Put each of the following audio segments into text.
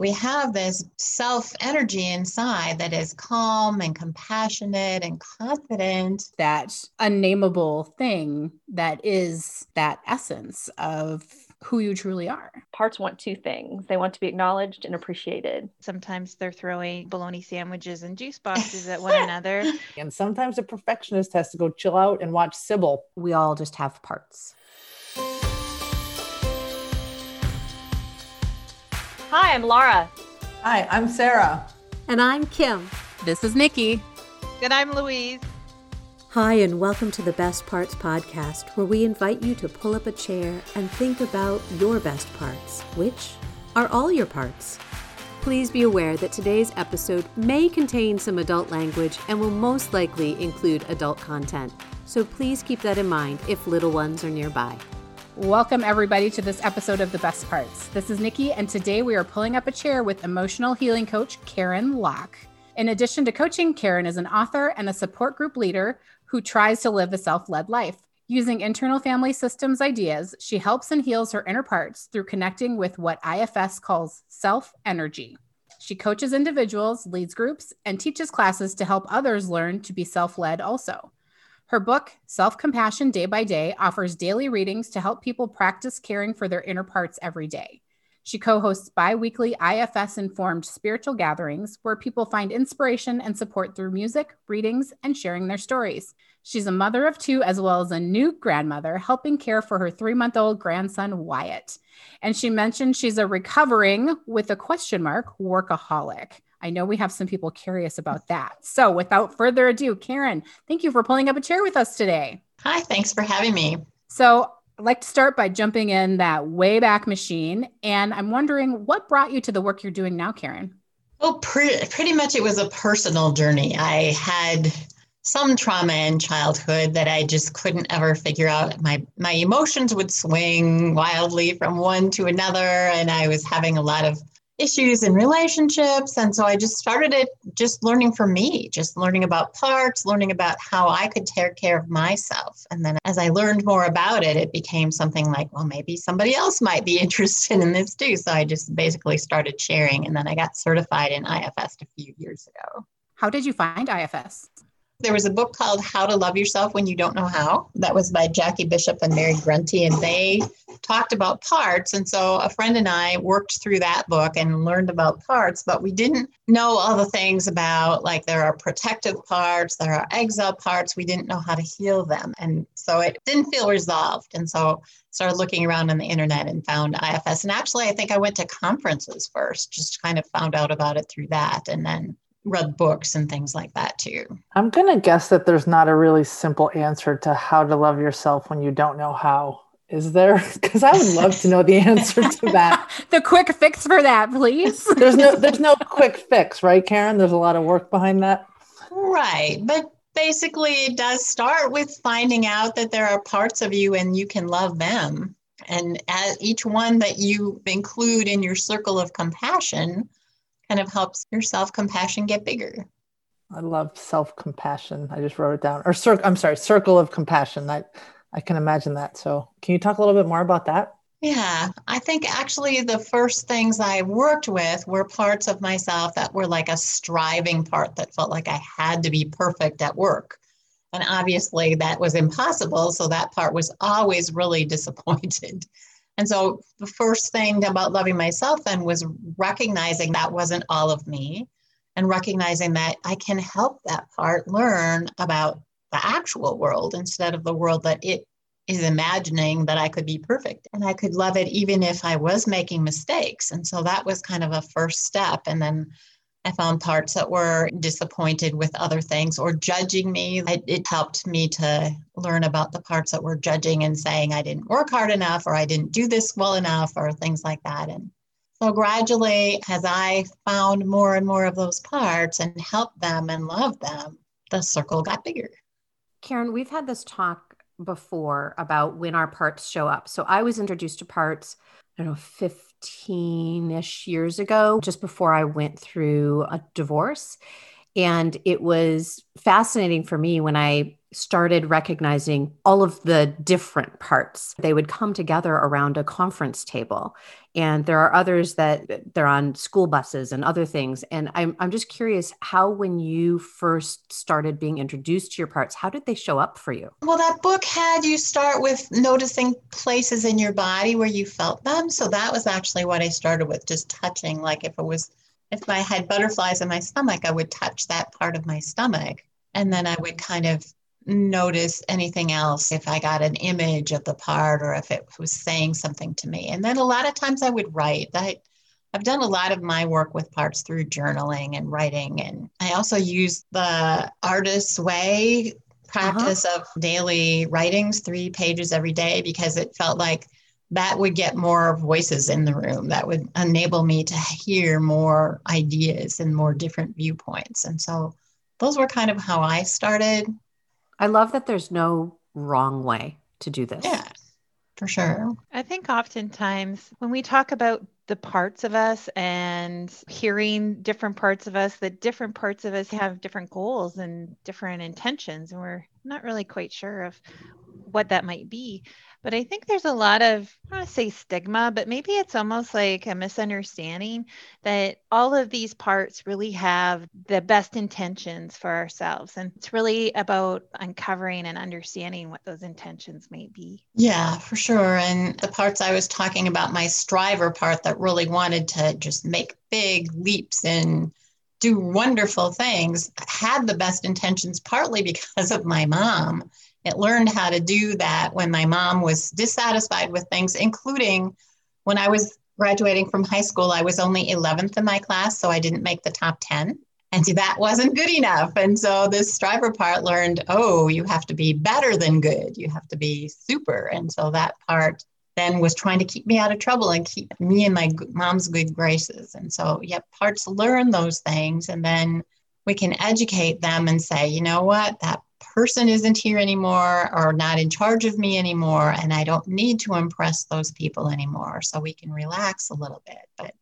We have this self energy inside that is calm and compassionate and confident. That unnameable thing that is that essence of who you truly are. Parts want two things they want to be acknowledged and appreciated. Sometimes they're throwing bologna sandwiches and juice boxes at one another. And sometimes a perfectionist has to go chill out and watch Sybil. We all just have parts. Hi, I'm Laura. Hi, I'm Sarah. And I'm Kim. This is Nikki. and I'm Louise. Hi, and welcome to the Best Parts Podcast, where we invite you to pull up a chair and think about your best parts, which are all your parts. Please be aware that today's episode may contain some adult language and will most likely include adult content. So please keep that in mind if little ones are nearby. Welcome, everybody, to this episode of The Best Parts. This is Nikki, and today we are pulling up a chair with emotional healing coach Karen Locke. In addition to coaching, Karen is an author and a support group leader who tries to live a self led life. Using internal family systems ideas, she helps and heals her inner parts through connecting with what IFS calls self energy. She coaches individuals, leads groups, and teaches classes to help others learn to be self led also. Her book, Self Compassion Day by Day, offers daily readings to help people practice caring for their inner parts every day. She co hosts bi weekly IFS informed spiritual gatherings where people find inspiration and support through music, readings, and sharing their stories. She's a mother of two as well as a new grandmother, helping care for her three month old grandson, Wyatt. And she mentioned she's a recovering, with a question mark, workaholic. I know we have some people curious about that. So without further ado, Karen, thank you for pulling up a chair with us today. Hi, thanks for having me. So I'd like to start by jumping in that way back machine. And I'm wondering what brought you to the work you're doing now, Karen? Well, pretty, pretty much it was a personal journey. I had some trauma in childhood that I just couldn't ever figure out. My my emotions would swing wildly from one to another, and I was having a lot of issues in relationships. And so I just started it just learning for me, just learning about parts, learning about how I could take care of myself. And then as I learned more about it, it became something like, well, maybe somebody else might be interested in this too. So I just basically started sharing. And then I got certified in IFS a few years ago. How did you find IFS? There was a book called How to Love Yourself When You Don't Know How. That was by Jackie Bishop and Mary Grunte, and they talked about parts. And so a friend and I worked through that book and learned about parts, but we didn't know all the things about like there are protective parts, there are exile parts. We didn't know how to heal them. And so it didn't feel resolved. And so started looking around on the internet and found IFS. And actually, I think I went to conferences first, just kind of found out about it through that. And then read books and things like that too. I'm going to guess that there's not a really simple answer to how to love yourself when you don't know how. Is there? Because I would love to know the answer to that. the quick fix for that, please. there's no there's no quick fix, right, Karen? There's a lot of work behind that. Right. But basically it does start with finding out that there are parts of you and you can love them. And as each one that you include in your circle of compassion kind of helps your self compassion get bigger. I love self compassion. I just wrote it down. Or circle. I'm sorry, circle of compassion. That I can imagine that. So, can you talk a little bit more about that? Yeah, I think actually the first things I worked with were parts of myself that were like a striving part that felt like I had to be perfect at work. And obviously that was impossible. So that part was always really disappointed. And so the first thing about loving myself then was recognizing that wasn't all of me and recognizing that I can help that part learn about the actual world instead of the world that it is imagining that I could be perfect and I could love it even if I was making mistakes. And so that was kind of a first step. And then I found parts that were disappointed with other things or judging me. It, it, helped me to learn about the parts that were judging and saying I didn't work hard enough or I didn't do this well enough or things like that. And so gradually, as I found more and more of those parts and helped them and loved them, the circle got bigger. Karen, we've had this talk before about when our parts show up. So I was introduced to parts, I don't know, 15 ish years ago, just before I went through a divorce. And it was fascinating for me when I started recognizing all of the different parts. They would come together around a conference table. And there are others that they're on school buses and other things. And I'm, I'm just curious how, when you first started being introduced to your parts, how did they show up for you? Well, that book had you start with noticing places in your body where you felt them. So that was actually what I started with, just touching. Like if it was, if I had butterflies in my stomach, I would touch that part of my stomach. And then I would kind of notice anything else if I got an image of the part or if it was saying something to me. And then a lot of times I would write. I, I've done a lot of my work with parts through journaling and writing. And I also use the artist's way practice uh-huh. of daily writings, three pages every day, because it felt like that would get more voices in the room. That would enable me to hear more ideas and more different viewpoints. And so those were kind of how I started. I love that there's no wrong way to do this. Yeah, for sure. I think oftentimes when we talk about the parts of us and hearing different parts of us, that different parts of us have different goals and different intentions, and we're not really quite sure of what that might be. But I think there's a lot of, I want to say stigma, but maybe it's almost like a misunderstanding that all of these parts really have the best intentions for ourselves. And it's really about uncovering and understanding what those intentions may be. Yeah, for sure. And the parts I was talking about, my striver part that really wanted to just make big leaps and do wonderful things, had the best intentions partly because of my mom it learned how to do that when my mom was dissatisfied with things, including when I was graduating from high school. I was only 11th in my class, so I didn't make the top 10. And that wasn't good enough. And so this striver part learned, oh, you have to be better than good. You have to be super. And so that part then was trying to keep me out of trouble and keep me in my mom's good graces. And so, yep, parts learn those things. And then we can educate them and say, you know what, that person isn't here anymore or not in charge of me anymore and i don't need to impress those people anymore. So we can relax a little bit but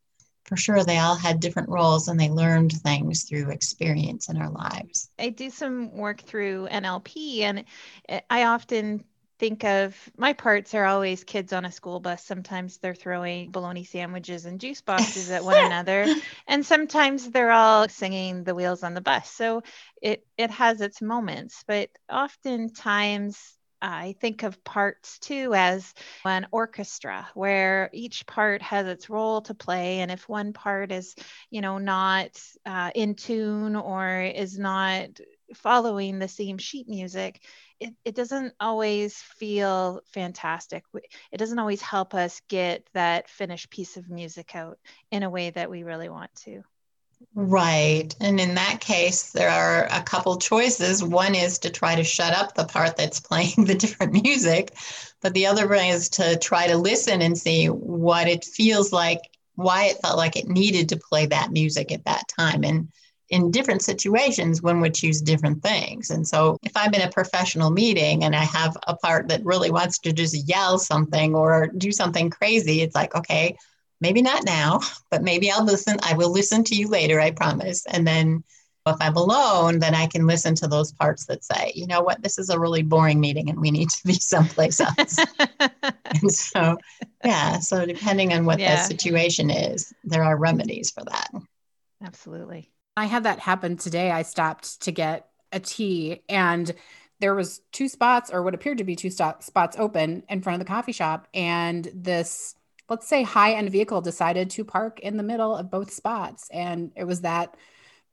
for sure they all had different roles and they learned things through experience in our lives. I do some work through nlp and i often think of my parts are always kids on a school bus. Sometimes they're throwing bologna sandwiches and juice boxes at one another, and sometimes they're all singing the wheels on the bus. So it it has its moments, but oftentimes I think of parts too as an orchestra where each part has its role to play. And if one part is, you know, not uh, in tune or is not following the same sheet music, it, it doesn't always feel fantastic. It doesn't always help us get that finished piece of music out in a way that we really want to. Right. And in that case, there are a couple choices. One is to try to shut up the part that's playing the different music, but the other one is to try to listen and see what it feels like, why it felt like it needed to play that music at that time. And in different situations, one would choose different things. And so, if I'm in a professional meeting and I have a part that really wants to just yell something or do something crazy, it's like, okay, maybe not now, but maybe I'll listen. I will listen to you later, I promise. And then if I'm alone, then I can listen to those parts that say, you know what, this is a really boring meeting and we need to be someplace else. and so, yeah, so depending on what yeah. the situation is, there are remedies for that. Absolutely. I had that happen today. I stopped to get a tea and there was two spots or what appeared to be two stop, spots open in front of the coffee shop and this let's say high end vehicle decided to park in the middle of both spots and it was that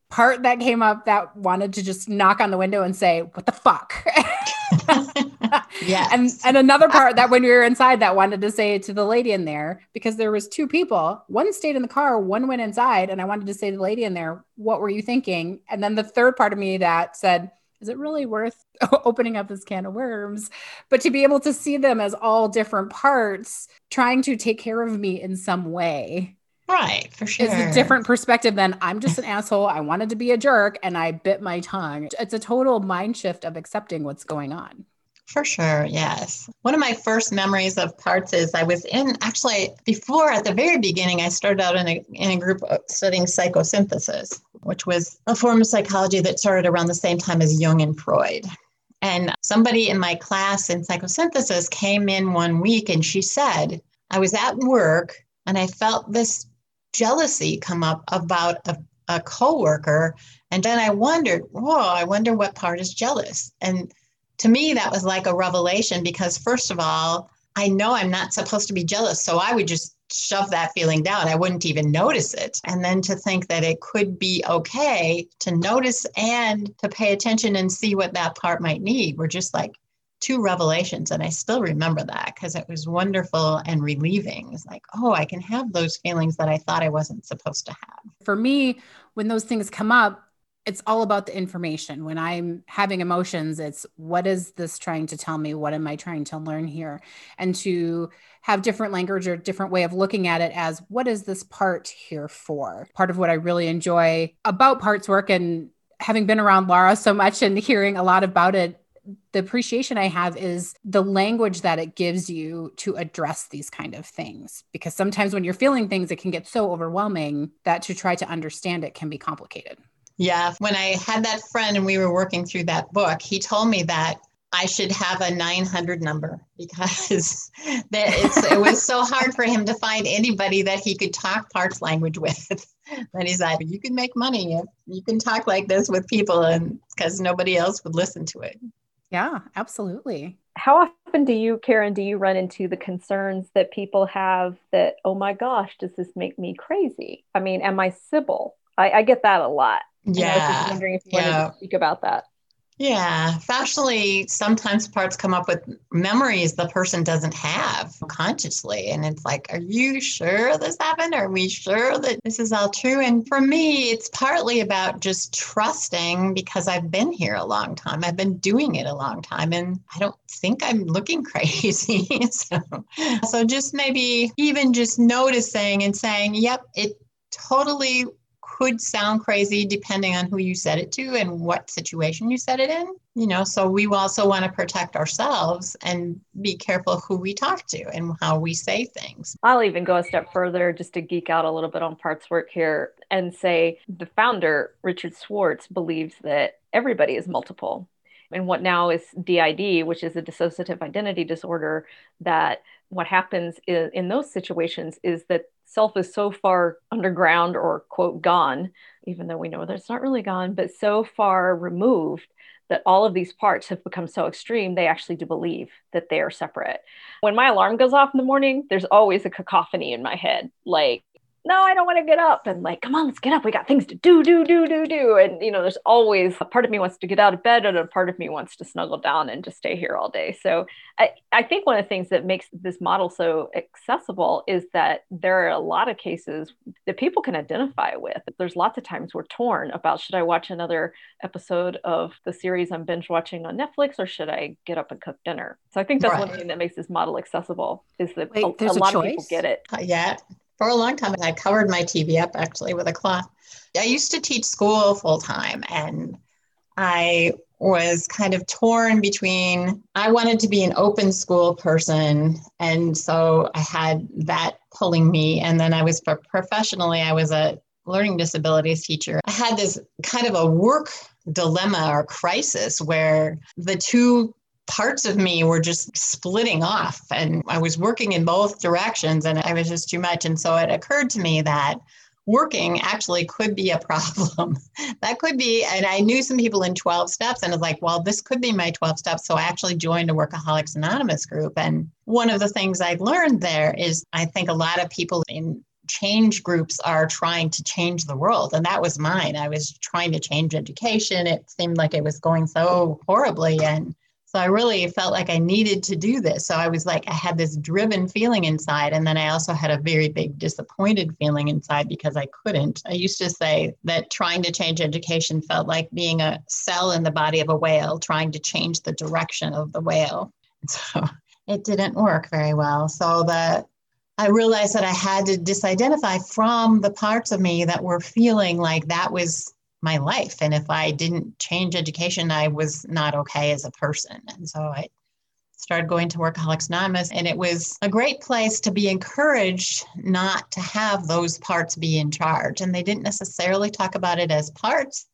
part that came up that wanted to just knock on the window and say what the fuck yeah and and another part that when we were inside that wanted to say to the lady in there because there was two people one stayed in the car one went inside and i wanted to say to the lady in there what were you thinking and then the third part of me that said is it really worth opening up this can of worms but to be able to see them as all different parts trying to take care of me in some way Right, for sure. It's a different perspective than I'm just an asshole. I wanted to be a jerk and I bit my tongue. It's a total mind shift of accepting what's going on. For sure, yes. One of my first memories of parts is I was in actually before at the very beginning, I started out in a, in a group studying psychosynthesis, which was a form of psychology that started around the same time as Jung and Freud. And somebody in my class in psychosynthesis came in one week and she said, I was at work and I felt this jealousy come up about a, a coworker. And then I wondered, whoa, I wonder what part is jealous. And to me, that was like a revelation because, first of all, I know I'm not supposed to be jealous. So I would just shove that feeling down. I wouldn't even notice it. And then to think that it could be okay to notice and to pay attention and see what that part might need were just like two revelations. And I still remember that because it was wonderful and relieving. It's like, oh, I can have those feelings that I thought I wasn't supposed to have. For me, when those things come up, it's all about the information. When I'm having emotions, it's what is this trying to tell me? What am I trying to learn here? And to have different language or different way of looking at it as what is this part here for? Part of what I really enjoy about parts work and having been around Laura so much and hearing a lot about it the appreciation I have is the language that it gives you to address these kind of things. Because sometimes when you're feeling things, it can get so overwhelming that to try to understand it can be complicated. Yeah. When I had that friend and we were working through that book, he told me that I should have a 900 number because that it was so hard for him to find anybody that he could talk parts language with. And he's like, you can make money if you can talk like this with people, and because nobody else would listen to it. Yeah, absolutely. How often do you, Karen, do you run into the concerns that people have that, oh my gosh, does this make me crazy? I mean, am I Sybil? I, I get that a lot. Yeah. I was just wondering if you yeah. wanted to speak about that. Yeah, factually, sometimes parts come up with memories the person doesn't have consciously. And it's like, are you sure this happened? Are we sure that this is all true? And for me, it's partly about just trusting because I've been here a long time. I've been doing it a long time and I don't think I'm looking crazy. so, so just maybe even just noticing and saying, yep, it totally could sound crazy depending on who you said it to and what situation you said it in. You know, so we also want to protect ourselves and be careful who we talk to and how we say things. I'll even go a step further just to geek out a little bit on parts work here and say the founder, Richard Schwartz, believes that everybody is multiple. And what now is DID, which is a dissociative identity disorder, that what happens in, in those situations is that self is so far underground or quote gone, even though we know that it's not really gone, but so far removed that all of these parts have become so extreme, they actually do believe that they are separate. When my alarm goes off in the morning, there's always a cacophony in my head. Like no, I don't want to get up. And like, come on, let's get up. We got things to do, do, do, do, do. And, you know, there's always a part of me wants to get out of bed and a part of me wants to snuggle down and just stay here all day. So I, I think one of the things that makes this model so accessible is that there are a lot of cases that people can identify with. There's lots of times we're torn about should I watch another episode of the series I'm binge watching on Netflix or should I get up and cook dinner? So I think that's right. one thing that makes this model accessible is that Wait, a, a, lot choice? of people get it. Uh, yeah for a long time. I covered my TV up actually with a cloth. I used to teach school full time and I was kind of torn between I wanted to be an open school person and so I had that pulling me and then I was professionally I was a learning disabilities teacher. I had this kind of a work dilemma or crisis where the two parts of me were just splitting off and I was working in both directions and I was just too much. And so it occurred to me that working actually could be a problem. that could be, and I knew some people in 12 steps and I was like, well, this could be my 12 steps. So I actually joined a Workaholics Anonymous group. And one of the things I learned there is I think a lot of people in change groups are trying to change the world. And that was mine. I was trying to change education. It seemed like it was going so horribly. And so I really felt like I needed to do this. So I was like, I had this driven feeling inside. And then I also had a very big disappointed feeling inside because I couldn't. I used to say that trying to change education felt like being a cell in the body of a whale, trying to change the direction of the whale. So it didn't work very well. So the I realized that I had to disidentify from the parts of me that were feeling like that was my life. And if I didn't change education, I was not okay as a person. And so I started going to Workaholics Anonymous, and it was a great place to be encouraged not to have those parts be in charge. And they didn't necessarily talk about it as parts,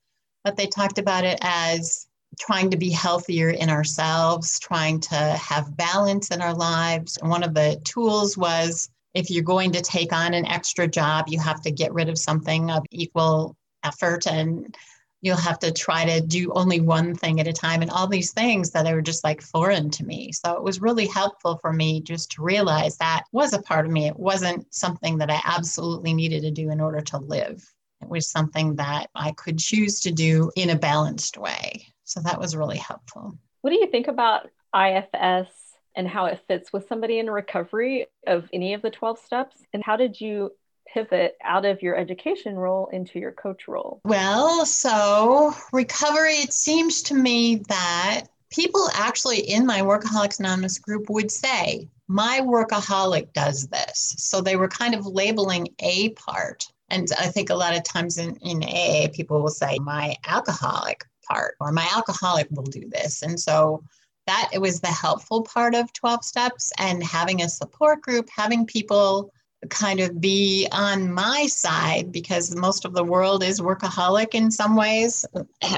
but they talked about it as trying to be healthier in ourselves, trying to have balance in our lives. And one of the tools was if you're going to take on an extra job, you have to get rid of something of equal effort and you'll have to try to do only one thing at a time and all these things that are just like foreign to me. So it was really helpful for me just to realize that was a part of me. It wasn't something that I absolutely needed to do in order to live. It was something that I could choose to do in a balanced way. So that was really helpful. What do you think about IFS and how it fits with somebody in recovery of any of the 12 steps? And how did you pivot out of your education role into your coach role? Well, so recovery, it seems to me that people actually in my Workaholics Anonymous group would say, my workaholic does this. So they were kind of labeling a part. And I think a lot of times in, in AA, people will say, my alcoholic part or my alcoholic will do this. And so that it was the helpful part of 12 steps and having a support group, having people kind of be on my side because most of the world is workaholic in some ways,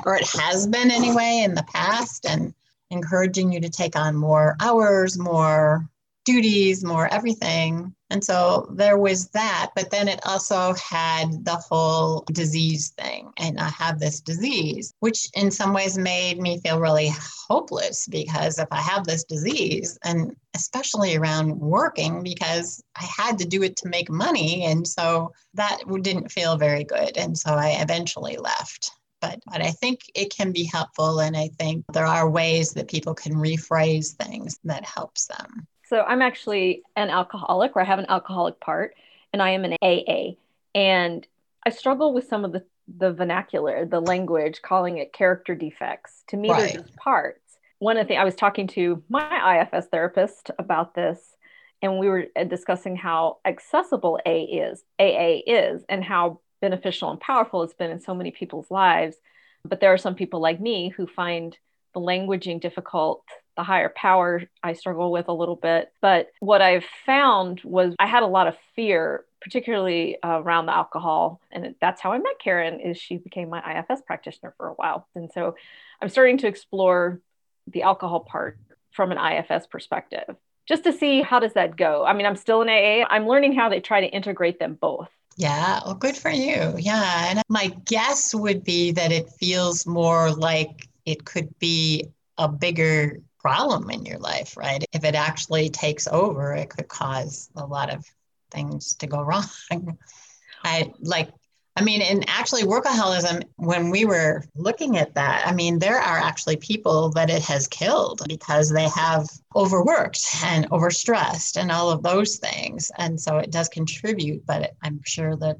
or it has been anyway in the past, and encouraging you to take on more hours, more duties, more everything. And so there was that. But then it also had the whole disease thing. And I have this disease, which in some ways made me feel really hopeless because if I have this disease, and especially around working, because I had to do it to make money. And so that didn't feel very good. And so I eventually left but, but I think it can be helpful. And I think there are ways that people can rephrase things that helps them. So I'm actually an alcoholic, or I have an alcoholic part, and I am an AA. And I struggle with some of the, the vernacular, the language, calling it character defects. To me, right. they're just parts. One of the things I was talking to my IFS therapist about this, and we were uh, discussing how accessible A is, AA is, and how beneficial and powerful it's been in so many people's lives. But there are some people like me who find the languaging difficult the higher power I struggle with a little bit. But what I've found was I had a lot of fear, particularly uh, around the alcohol. And that's how I met Karen is she became my IFS practitioner for a while. And so I'm starting to explore the alcohol part from an IFS perspective just to see how does that go. I mean, I'm still in AA. I'm learning how they try to integrate them both. Yeah, well, good for you. Yeah. And my guess would be that it feels more like it could be a bigger problem in your life, right? If it actually takes over, it could cause a lot of things to go wrong. I like, I mean, and actually, workaholism, when we were looking at that, I mean, there are actually people that it has killed because they have overworked and overstressed and all of those things. And so it does contribute, but I'm sure that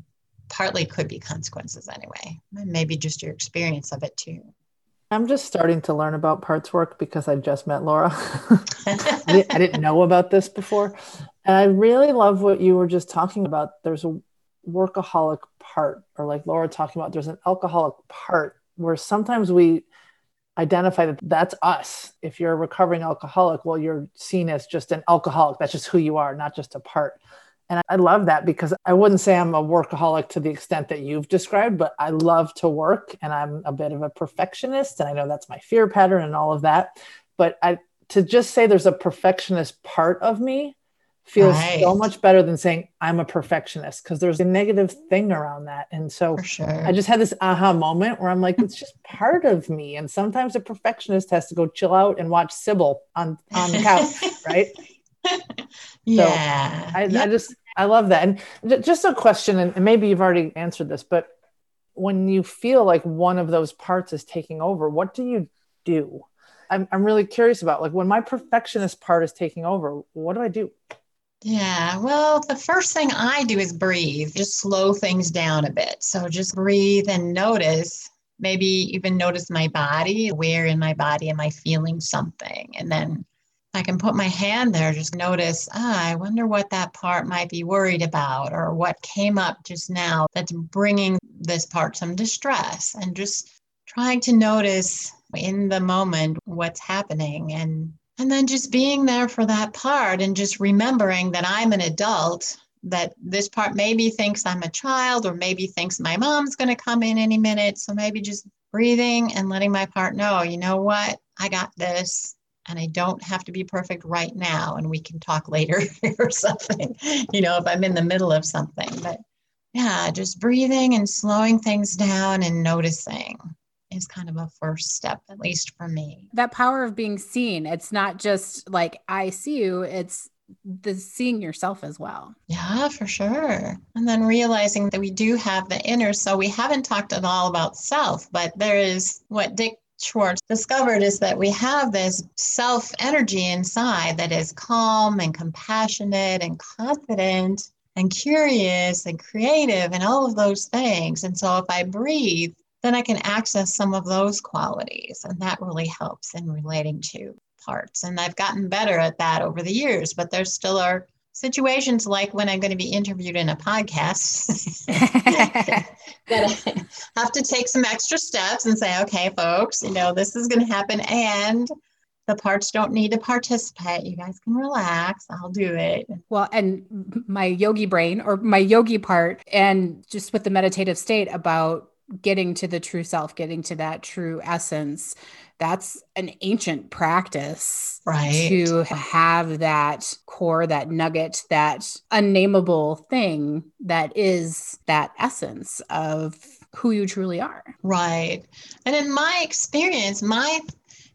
partly could be consequences anyway, and maybe just your experience of it too. I'm just starting to learn about parts work because I just met Laura. I didn't know about this before. And I really love what you were just talking about. There's a workaholic part, or like Laura talking about, there's an alcoholic part where sometimes we identify that that's us. If you're a recovering alcoholic, well, you're seen as just an alcoholic. That's just who you are, not just a part. And I love that because I wouldn't say I'm a workaholic to the extent that you've described, but I love to work and I'm a bit of a perfectionist. And I know that's my fear pattern and all of that. But I, to just say there's a perfectionist part of me feels right. so much better than saying I'm a perfectionist because there's a negative thing around that. And so sure. I just had this aha moment where I'm like, it's just part of me. And sometimes a perfectionist has to go chill out and watch Sybil on, on the couch, right? yeah. So I, yep. I, just, I love that. And just a question, and maybe you've already answered this, but when you feel like one of those parts is taking over, what do you do? I'm, I'm really curious about like when my perfectionist part is taking over, what do I do? Yeah, well, the first thing I do is breathe, just slow things down a bit. So just breathe and notice, maybe even notice my body. Where in my body am I feeling something? And then I can put my hand there, just notice, ah, I wonder what that part might be worried about or what came up just now that's bringing this part some distress? And just trying to notice in the moment what's happening and and then just being there for that part and just remembering that I'm an adult that this part maybe thinks I'm a child or maybe thinks my mom's going to come in any minute. So maybe just breathing and letting my part know, you know what, I got this and I don't have to be perfect right now and we can talk later or something, you know, if I'm in the middle of something. But yeah, just breathing and slowing things down and noticing is kind of a first step, at least for me. That power of being seen. It's not just like I see you, it's the seeing yourself as well. Yeah, for sure. And then realizing that we do have the inner. So we haven't talked at all about self, but there is what Dick Schwartz discovered is that we have this self energy inside that is calm and compassionate and confident and curious and creative and all of those things. And so if I breathe, then I can access some of those qualities. And that really helps in relating to parts. And I've gotten better at that over the years, but there still are situations like when I'm going to be interviewed in a podcast that I have to take some extra steps and say, okay, folks, you know, this is going to happen. And the parts don't need to participate. You guys can relax. I'll do it. Well, and my yogi brain or my yogi part, and just with the meditative state about getting to the true self, getting to that true essence. That's an ancient practice right. to have that core, that nugget, that unnameable thing that is that essence of who you truly are. Right. And in my experience, my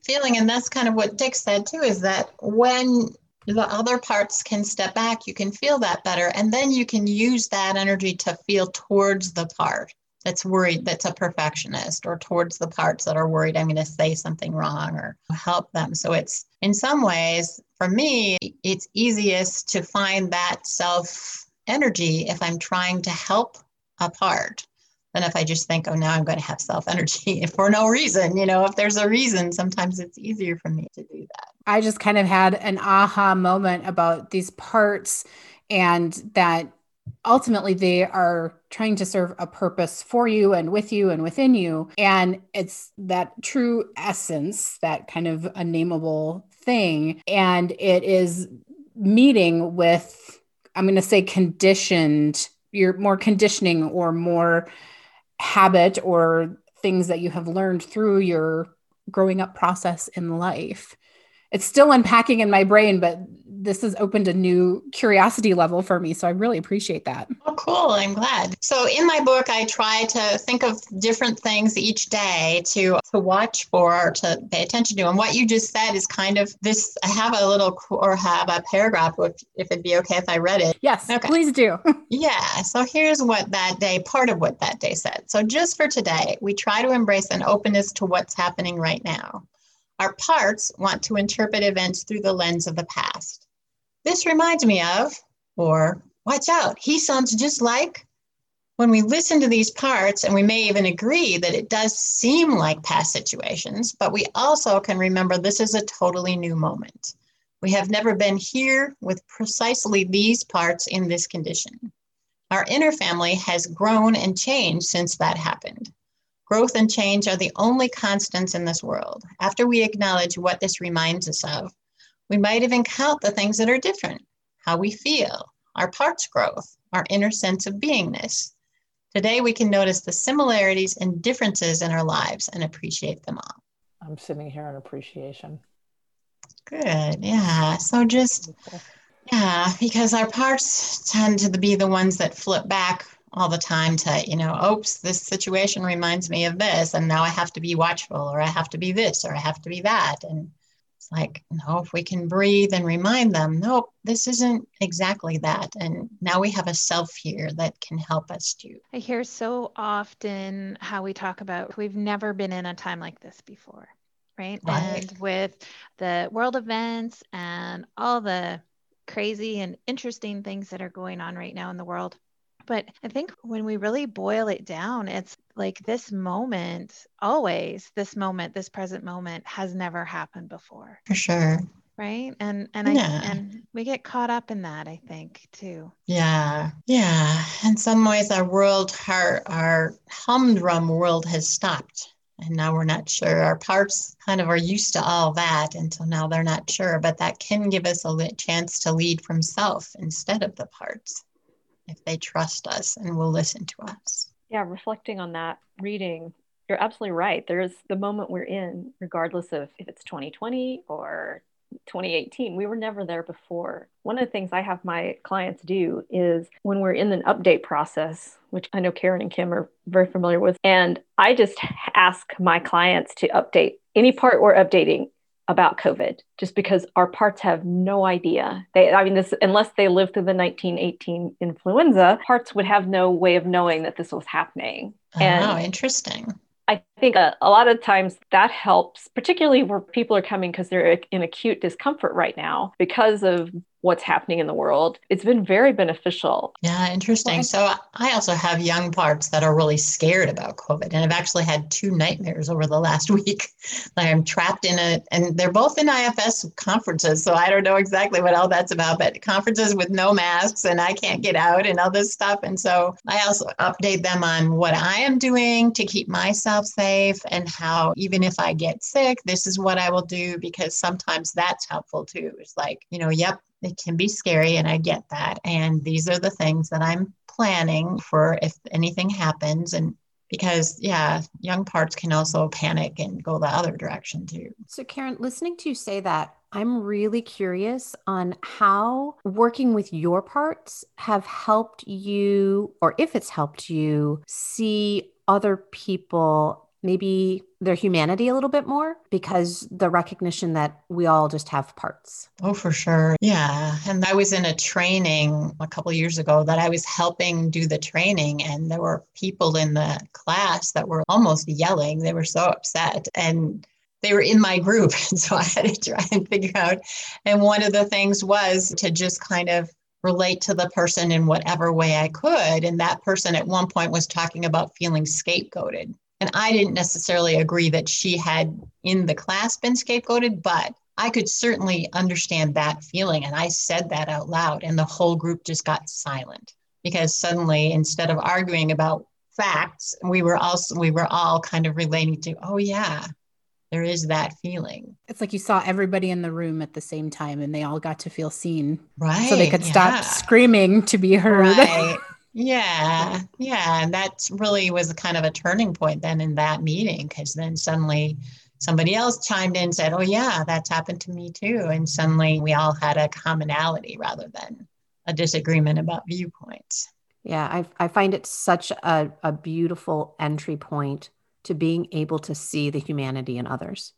feeling, and that's kind of what Dick said too, is that when the other parts can step back, you can feel that better. And then you can use that energy to feel towards the part that's worried that's a perfectionist or towards the parts that are worried I'm going to say something wrong or help them. So it's in some ways, for me, it's easiest to find that self energy if I'm trying to help a part than if I just think, oh, now I'm going to have self energy for no reason. You know, if there's a reason, sometimes it's easier for me to do that. I just kind of had an aha moment about these parts and that ultimately they are trying to serve a purpose for you and with you and within you. And it's that true essence that kind of unnameable thing. And it is meeting with i'm going to say conditioned you're more conditioning or more habit or things that you have learned through your growing up process in life it's still unpacking in my brain, but this has opened a new curiosity level for me. So I really appreciate that. Oh, cool. I'm glad. So in my book, I try to think of different things each day to, to watch for, or to pay attention to. And what you just said is kind of this, I have a little or have a paragraph if, if it'd be okay if I read it. Yes, okay. please do. yeah. So here's what that day, part of what that day said. So just for today, we try to embrace an openness to what's happening right now. Our parts want to interpret events through the lens of the past. This reminds me of, or watch out, he sounds just like. When we listen to these parts, and we may even agree that it does seem like past situations, but we also can remember this is a totally new moment. We have never been here with precisely these parts in this condition. Our inner family has grown and changed since that happened. Growth and change are the only constants in this world. After we acknowledge what this reminds us of, we might even count the things that are different how we feel, our parts growth, our inner sense of beingness. Today, we can notice the similarities and differences in our lives and appreciate them all. I'm sitting here in appreciation. Good. Yeah. So just, yeah, because our parts tend to be the ones that flip back all the time to, you know, oops, this situation reminds me of this, and now I have to be watchful, or I have to be this, or I have to be that. And it's like, no, if we can breathe and remind them, nope, this isn't exactly that. And now we have a self here that can help us too. I hear so often how we talk about we've never been in a time like this before. Right? right. And with the world events and all the crazy and interesting things that are going on right now in the world, but I think when we really boil it down, it's like this moment, always this moment, this present moment has never happened before. For sure. Right. And and yeah. I and we get caught up in that, I think, too. Yeah. Yeah. In some ways our world, our our humdrum world has stopped and now we're not sure. Our parts kind of are used to all that, and so now they're not sure. But that can give us a chance to lead from self instead of the parts if they trust us and will listen to us. Yeah, reflecting on that reading, You're absolutely right. There's the moment we're in, regardless of if it's 2020 or 2018. We were never there before. One of the things I have my clients do is when we're in an update process, which I know Karen and Kim are very familiar with, and I just ask my clients to update any part we're updating about COVID, just because our parts have no idea. They, I mean, this unless they lived through the 1918 influenza, parts would have no way of knowing that this was happening. Oh, and interesting. I think a, a, lot of times that helps, particularly where people are coming because they're in acute discomfort right now because of what's happening in the world. It's been very beneficial. Yeah, interesting. So I also have young parts that are really scared about COVID. And I've actually had two nightmares over the last week. like I'm trapped in it, and they're both in IFS conferences. So I don't know exactly what all that's about, but conferences with no masks and I can't get out and all this stuff. And so I also update them on what I am doing to keep myself safe and how even if I get sick, this is what I will do because sometimes that's helpful too. It's like, you know, yep, it can be scary and I get that. And these are the things that I'm planning for if anything happens. And because, yeah, young parts can also panic and go the other direction too. So, Karen, listening to you say that, I'm really curious on how working with your parts have helped you, or if it's helped you see other people maybe their humanity a little bit more because the recognition that we all just have parts. Oh, for sure. Yeah. And I was in a training a couple years ago that I was helping do the training, and there were people in the class that were almost yelling. They were so upset. And they were in my group. And so I had to try and figure out. And one of the things was to just kind of relate to the person in whatever way I could. And that person at one point was talking about feeling scapegoated. And I didn't necessarily agree that she had in the class been scapegoated, but I could certainly understand that feeling. And I said that out loud, and the whole group just got silent because suddenly, instead of arguing about facts, we were also we were all kind of relating to, oh yeah, there is that feeling. It's like you saw everybody in the room at the same time and they all got to feel seen. Right. So they could yeah. stop screaming to be heard. Right. Yeah, yeah. And that really was kind of a turning point then in that meeting because then suddenly somebody else chimed in and said, Oh, yeah, that's happened to me too. And suddenly we all had a commonality rather than a disagreement about viewpoints. Yeah, I, I find it such a, a beautiful entry point to being able to see the humanity in others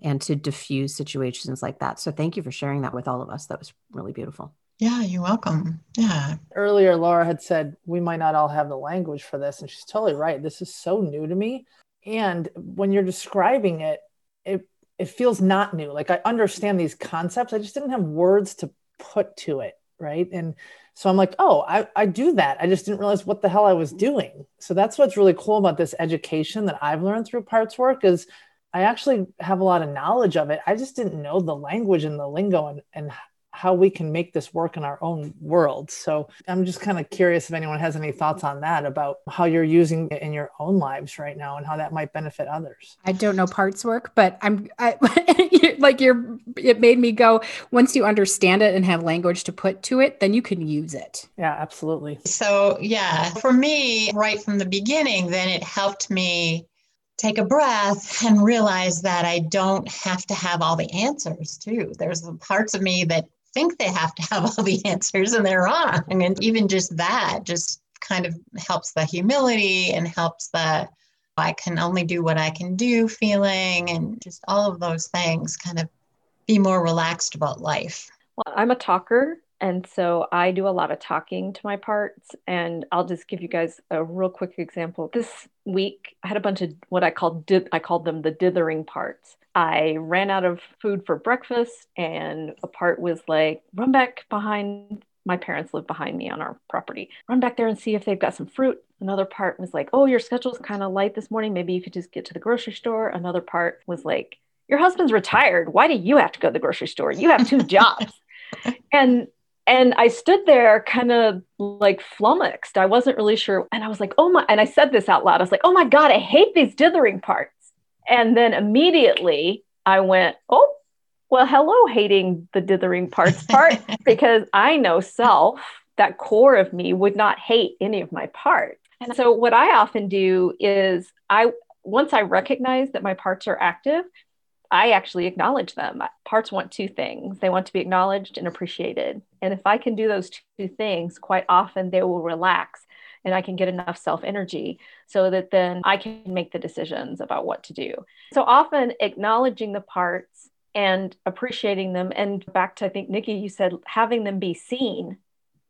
and to diffuse situations like that. So thank you for sharing that with all of us. That was really beautiful. Yeah, you're welcome. Yeah. Earlier, Laura had said we might not all have the language for this, and she's totally right. This is so new to me. And when you're describing it, it it feels not new. Like I understand these concepts. I just didn't have words to put to it. Right. And so I'm like, oh, I, I do that. I just didn't realize what the hell I was doing. So that's what's really cool about this education that I've learned through parts work is I actually have a lot of knowledge of it. I just didn't know the language and the lingo and, and how we can make this work in our own world. So I'm just kind of curious if anyone has any thoughts on that about how you're using it in your own lives right now and how that might benefit others. I don't know parts work, but I'm I, like you're it made me go once you understand it and have language to put to it, then you can use it. Yeah, absolutely. So, yeah, for me right from the beginning, then it helped me take a breath and realize that I don't have to have all the answers too. There's parts of me that think they have to have all the answers and they're wrong. And even just that just kind of helps the humility and helps the I can only do what I can do feeling and just all of those things kind of be more relaxed about life. Well, I'm a talker. And so I do a lot of talking to my parts. And I'll just give you guys a real quick example. This week, I had a bunch of what I called, I called them the dithering parts. I ran out of food for breakfast, and a part was like, run back behind. My parents live behind me on our property. Run back there and see if they've got some fruit. Another part was like, oh, your schedule's kind of light this morning. Maybe you could just get to the grocery store. Another part was like, your husband's retired. Why do you have to go to the grocery store? You have two jobs. and and I stood there kind of like flummoxed. I wasn't really sure. And I was like, oh my, and I said this out loud. I was like, oh my God, I hate these dithering parts. And then immediately I went, oh, well, hello, hating the dithering parts part, because I know self, that core of me would not hate any of my parts. And so what I often do is I once I recognize that my parts are active, I actually acknowledge them. Parts want two things they want to be acknowledged and appreciated. And if I can do those two things, quite often they will relax and I can get enough self energy so that then I can make the decisions about what to do. So often acknowledging the parts and appreciating them. And back to, I think, Nikki, you said having them be seen,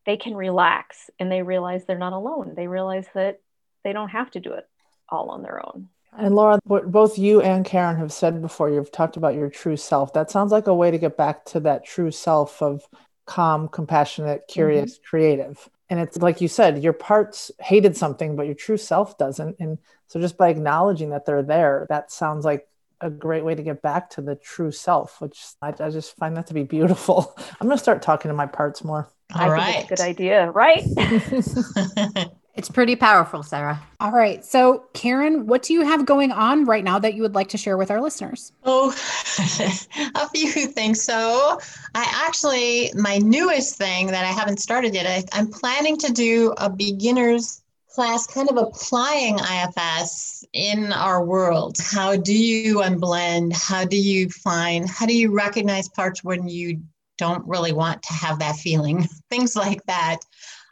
they can relax and they realize they're not alone. They realize that they don't have to do it all on their own. And Laura, what both you and Karen have said before, you've talked about your true self. That sounds like a way to get back to that true self of calm, compassionate, curious, mm-hmm. creative. And it's like you said, your parts hated something, but your true self doesn't. And so just by acknowledging that they're there, that sounds like a great way to get back to the true self, which I, I just find that to be beautiful. I'm going to start talking to my parts more. All I right. think it's a good idea, right? it's pretty powerful, Sarah. All right. So, Karen, what do you have going on right now that you would like to share with our listeners? Oh, a few things. So, I actually, my newest thing that I haven't started yet, I, I'm planning to do a beginner's class kind of applying IFS in our world. How do you unblend? How do you find, how do you recognize parts when you don't really want to have that feeling? Things like that.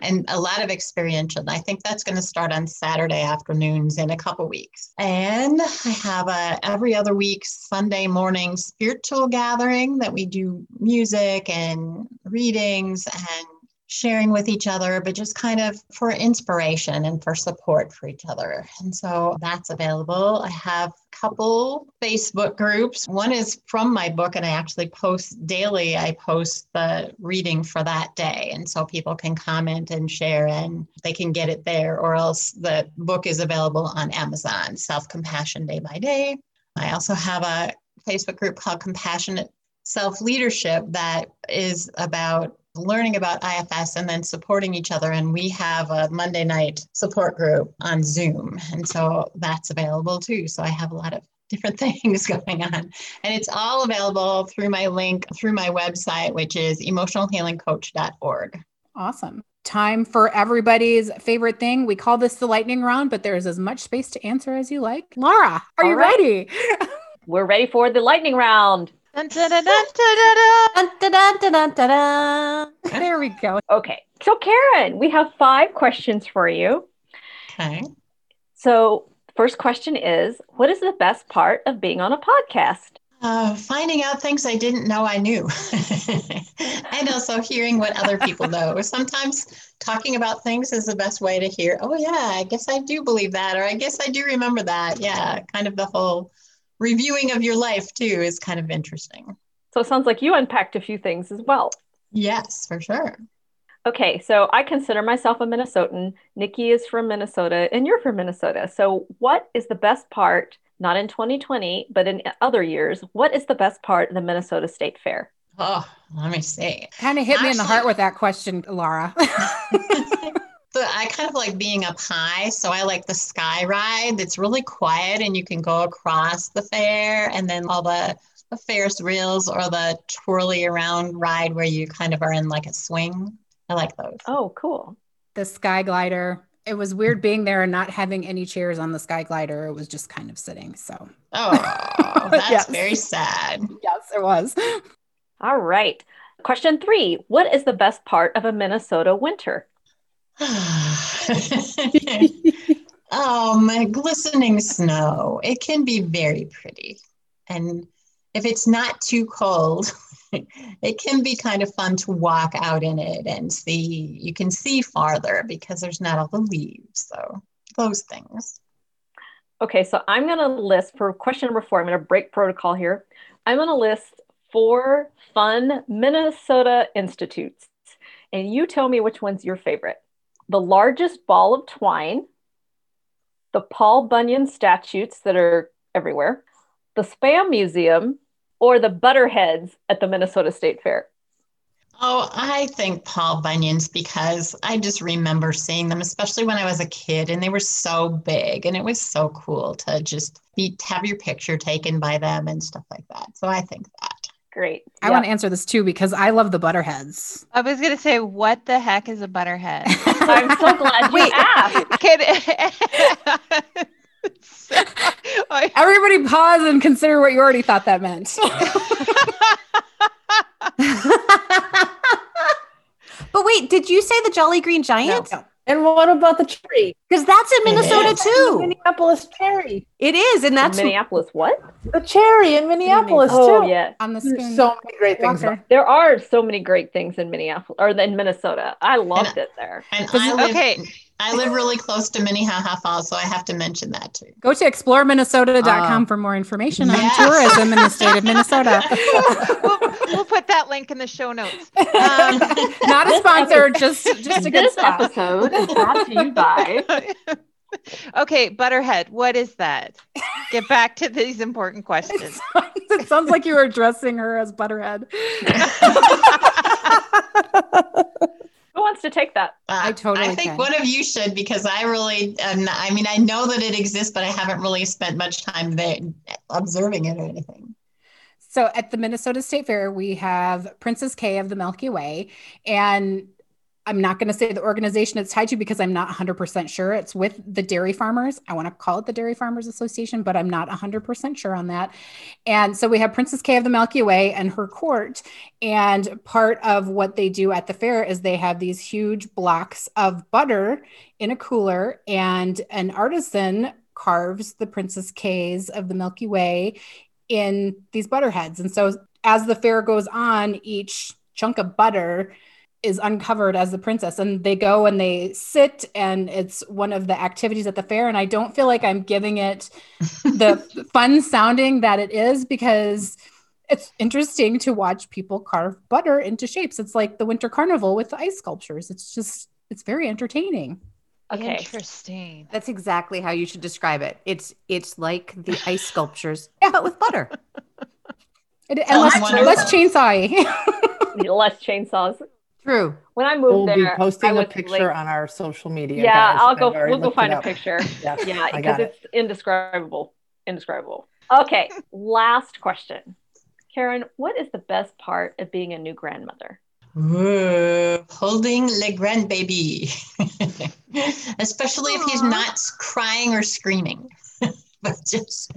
And a lot of experiential. I think that's going to start on Saturday afternoons in a couple weeks. And I have a every other week Sunday morning spiritual gathering that we do music and readings and sharing with each other, but just kind of for inspiration and for support for each other. And so that's available. I have a couple Facebook groups. One is from my book, and I actually post daily. I post the reading for that day. And so people can comment and share, and they can get it there, or else the book is available on Amazon, Self Compassion Day by Day. I also have a Facebook group called Compassionate Self Leadership that is about learning about IFS and then supporting each other. And we have a Monday night support group on Zoom. And so that's available too. So I have a lot of different things going on. And it's all available through my link through my website, which is emotionalhealingcoach.org. Awesome. Time for everybody's favorite thing. We call this the lightning round, but there's as much space to answer as you like. Laura, are all you right. ready? We're ready for the lightning round. There we go. Okay. So, Karen, we have five questions for you. Okay. So, first question is What is the best part of being on a podcast? Uh, finding out things I didn't know I knew, and also hearing what other people know. Sometimes talking about things is the best way to hear, oh, yeah, I guess I do believe that, or I guess I do remember that. Yeah, kind of the whole reviewing of your life too is kind of interesting. So it sounds like you unpacked a few things as well. Yes, for sure. Okay, so I consider myself a Minnesotan. Nikki is from Minnesota, and you're from Minnesota. So, what is the best part, not in 2020, but in other years, what is the best part of the Minnesota State Fair? Oh, let me see. Kind of hit Actually, me in the heart with that question, Laura. I kind of like being up high. So I like the sky ride that's really quiet and you can go across the fair and then all the, the Ferris wheels or the twirly around ride where you kind of are in like a swing. I like those. Oh, cool. The sky glider. It was weird being there and not having any chairs on the sky glider. It was just kind of sitting. So, oh, that's yes. very sad. Yes, it was. All right. Question three What is the best part of a Minnesota winter? um, glistening snow. It can be very pretty. And if it's not too cold, it can be kind of fun to walk out in it and see. You can see farther because there's not all the leaves. So, those things. Okay, so I'm going to list for question number four, I'm going to break protocol here. I'm going to list four fun Minnesota institutes, and you tell me which one's your favorite the largest ball of twine, the Paul Bunyan statues that are everywhere, the Spam Museum, or the Butterheads at the Minnesota State Fair? Oh, I think Paul Bunyan's because I just remember seeing them, especially when I was a kid, and they were so big, and it was so cool to just be have your picture taken by them and stuff like that. So I think that great. I yep. want to answer this too because I love the butterheads. I was gonna say, what the heck is a butterhead? I'm so glad you asked. Everybody pause and consider what you already thought that meant. but wait, did you say the Jolly Green Giant? No. And what about the cherry? Because that's in Minnesota is. The too. Minneapolis cherry. It is, and that's Minneapolis. What? The cherry in Minneapolis Oh too. yeah. On the There's spoon. so many great things. Walker. about- There are so many great things in Minneapolis or in Minnesota. I loved it there. And I live, Okay. I live really close to Minnehaha Falls, so I have to mention that too. Go to exploreminnesota.com Uh, for more information on tourism in the state of Minnesota. we'll, we'll put that link in the show notes. Um, Not a sponsor, just just a good This spot. episode is brought to you by okay, Butterhead, what is that? Get back to these important It questions. sounds, it sounds like you were addressing her as Butterhead. Who wants to take that? Uh, I totally I think can. one of you should because I really, am not- I mean, I know that it exists, but I haven't really spent much time there observing it or anything. So at the Minnesota State Fair, we have Princess Kay of the Milky Way. And I'm not going to say the organization it's tied to because I'm not 100% sure. It's with the dairy farmers. I want to call it the Dairy Farmers Association, but I'm not 100% sure on that. And so we have Princess Kay of the Milky Way and her court. And part of what they do at the fair is they have these huge blocks of butter in a cooler, and an artisan carves the Princess Kay's of the Milky Way in these butter heads. And so as the fair goes on, each chunk of butter is uncovered as the princess and they go and they sit and it's one of the activities at the fair and I don't feel like I'm giving it the fun sounding that it is because it's interesting to watch people carve butter into shapes. It's like the winter carnival with the ice sculptures. It's just it's very entertaining. Okay. Interesting. That's exactly how you should describe it. It's it's like the ice sculptures, Yeah. but with butter. It, and Sounds less, wonderful. less chainsawy. Less chainsaws. True. When I We'll moved be there, I posting a picture like- on our social media. yeah, guys. I'll go. We'll go find a picture. Yeah, Yeah, because got it. it's indescribable. Indescribable. Okay, last question. Karen, what is the best part of being a new grandmother? Ooh, holding le grandbaby, especially if he's not crying or screaming. but just,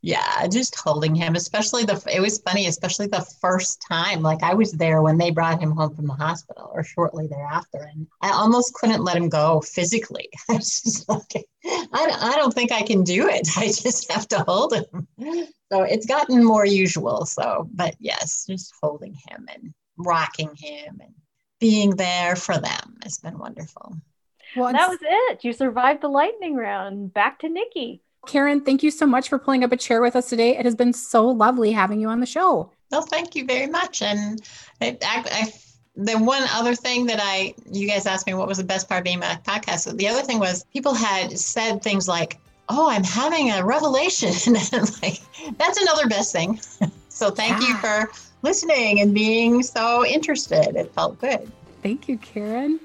yeah, just holding him. Especially the, it was funny, especially the first time. Like I was there when they brought him home from the hospital or shortly thereafter, and I almost couldn't let him go physically. I was just like, I, I don't think I can do it. I just have to hold him. So it's gotten more usual. So, but yes, just holding him and rocking him and being there for them has been wonderful. well, That was it. You survived the lightning round. Back to Nikki. Karen, thank you so much for pulling up a chair with us today. It has been so lovely having you on the show. Well, thank you very much. And it, I, I, the one other thing that I, you guys asked me what was the best part of being my podcast. The other thing was people had said things like, "Oh, I'm having a revelation," and like, "That's another best thing." so thank you for listening and being so interested. It felt good. Thank you, Karen.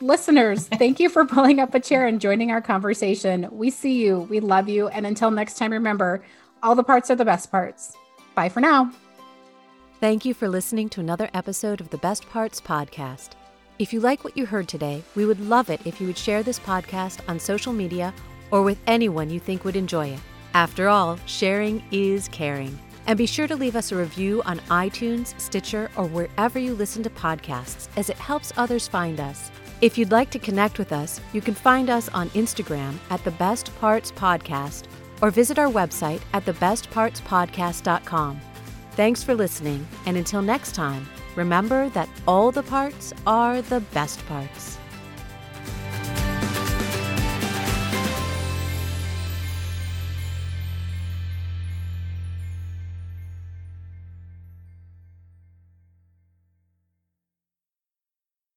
Listeners, thank you for pulling up a chair and joining our conversation. We see you, we love you, and until next time, remember all the parts are the best parts. Bye for now. Thank you for listening to another episode of the Best Parts Podcast. If you like what you heard today, we would love it if you would share this podcast on social media or with anyone you think would enjoy it. After all, sharing is caring. And be sure to leave us a review on iTunes, Stitcher, or wherever you listen to podcasts, as it helps others find us. If you'd like to connect with us, you can find us on Instagram at the Best Parts Podcast or visit our website at thebestpartspodcast.com. Thanks for listening, and until next time, remember that all the parts are the best parts.